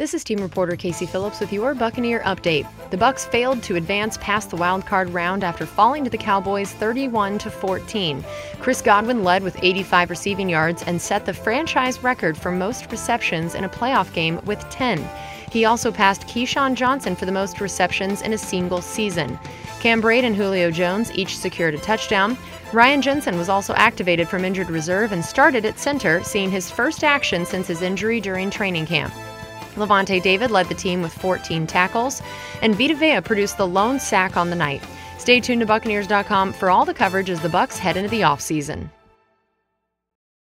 This is team reporter Casey Phillips with your Buccaneer update. The Bucs failed to advance past the wild card round after falling to the Cowboys 31 to 14. Chris Godwin led with 85 receiving yards and set the franchise record for most receptions in a playoff game with 10. He also passed Keyshawn Johnson for the most receptions in a single season. Cam Brate and Julio Jones each secured a touchdown. Ryan Jensen was also activated from injured reserve and started at center, seeing his first action since his injury during training camp. Lavonte David led the team with 14 tackles, and Vita Vea produced the lone sack on the night. Stay tuned to Buccaneers.com for all the coverage as the Bucs head into the offseason.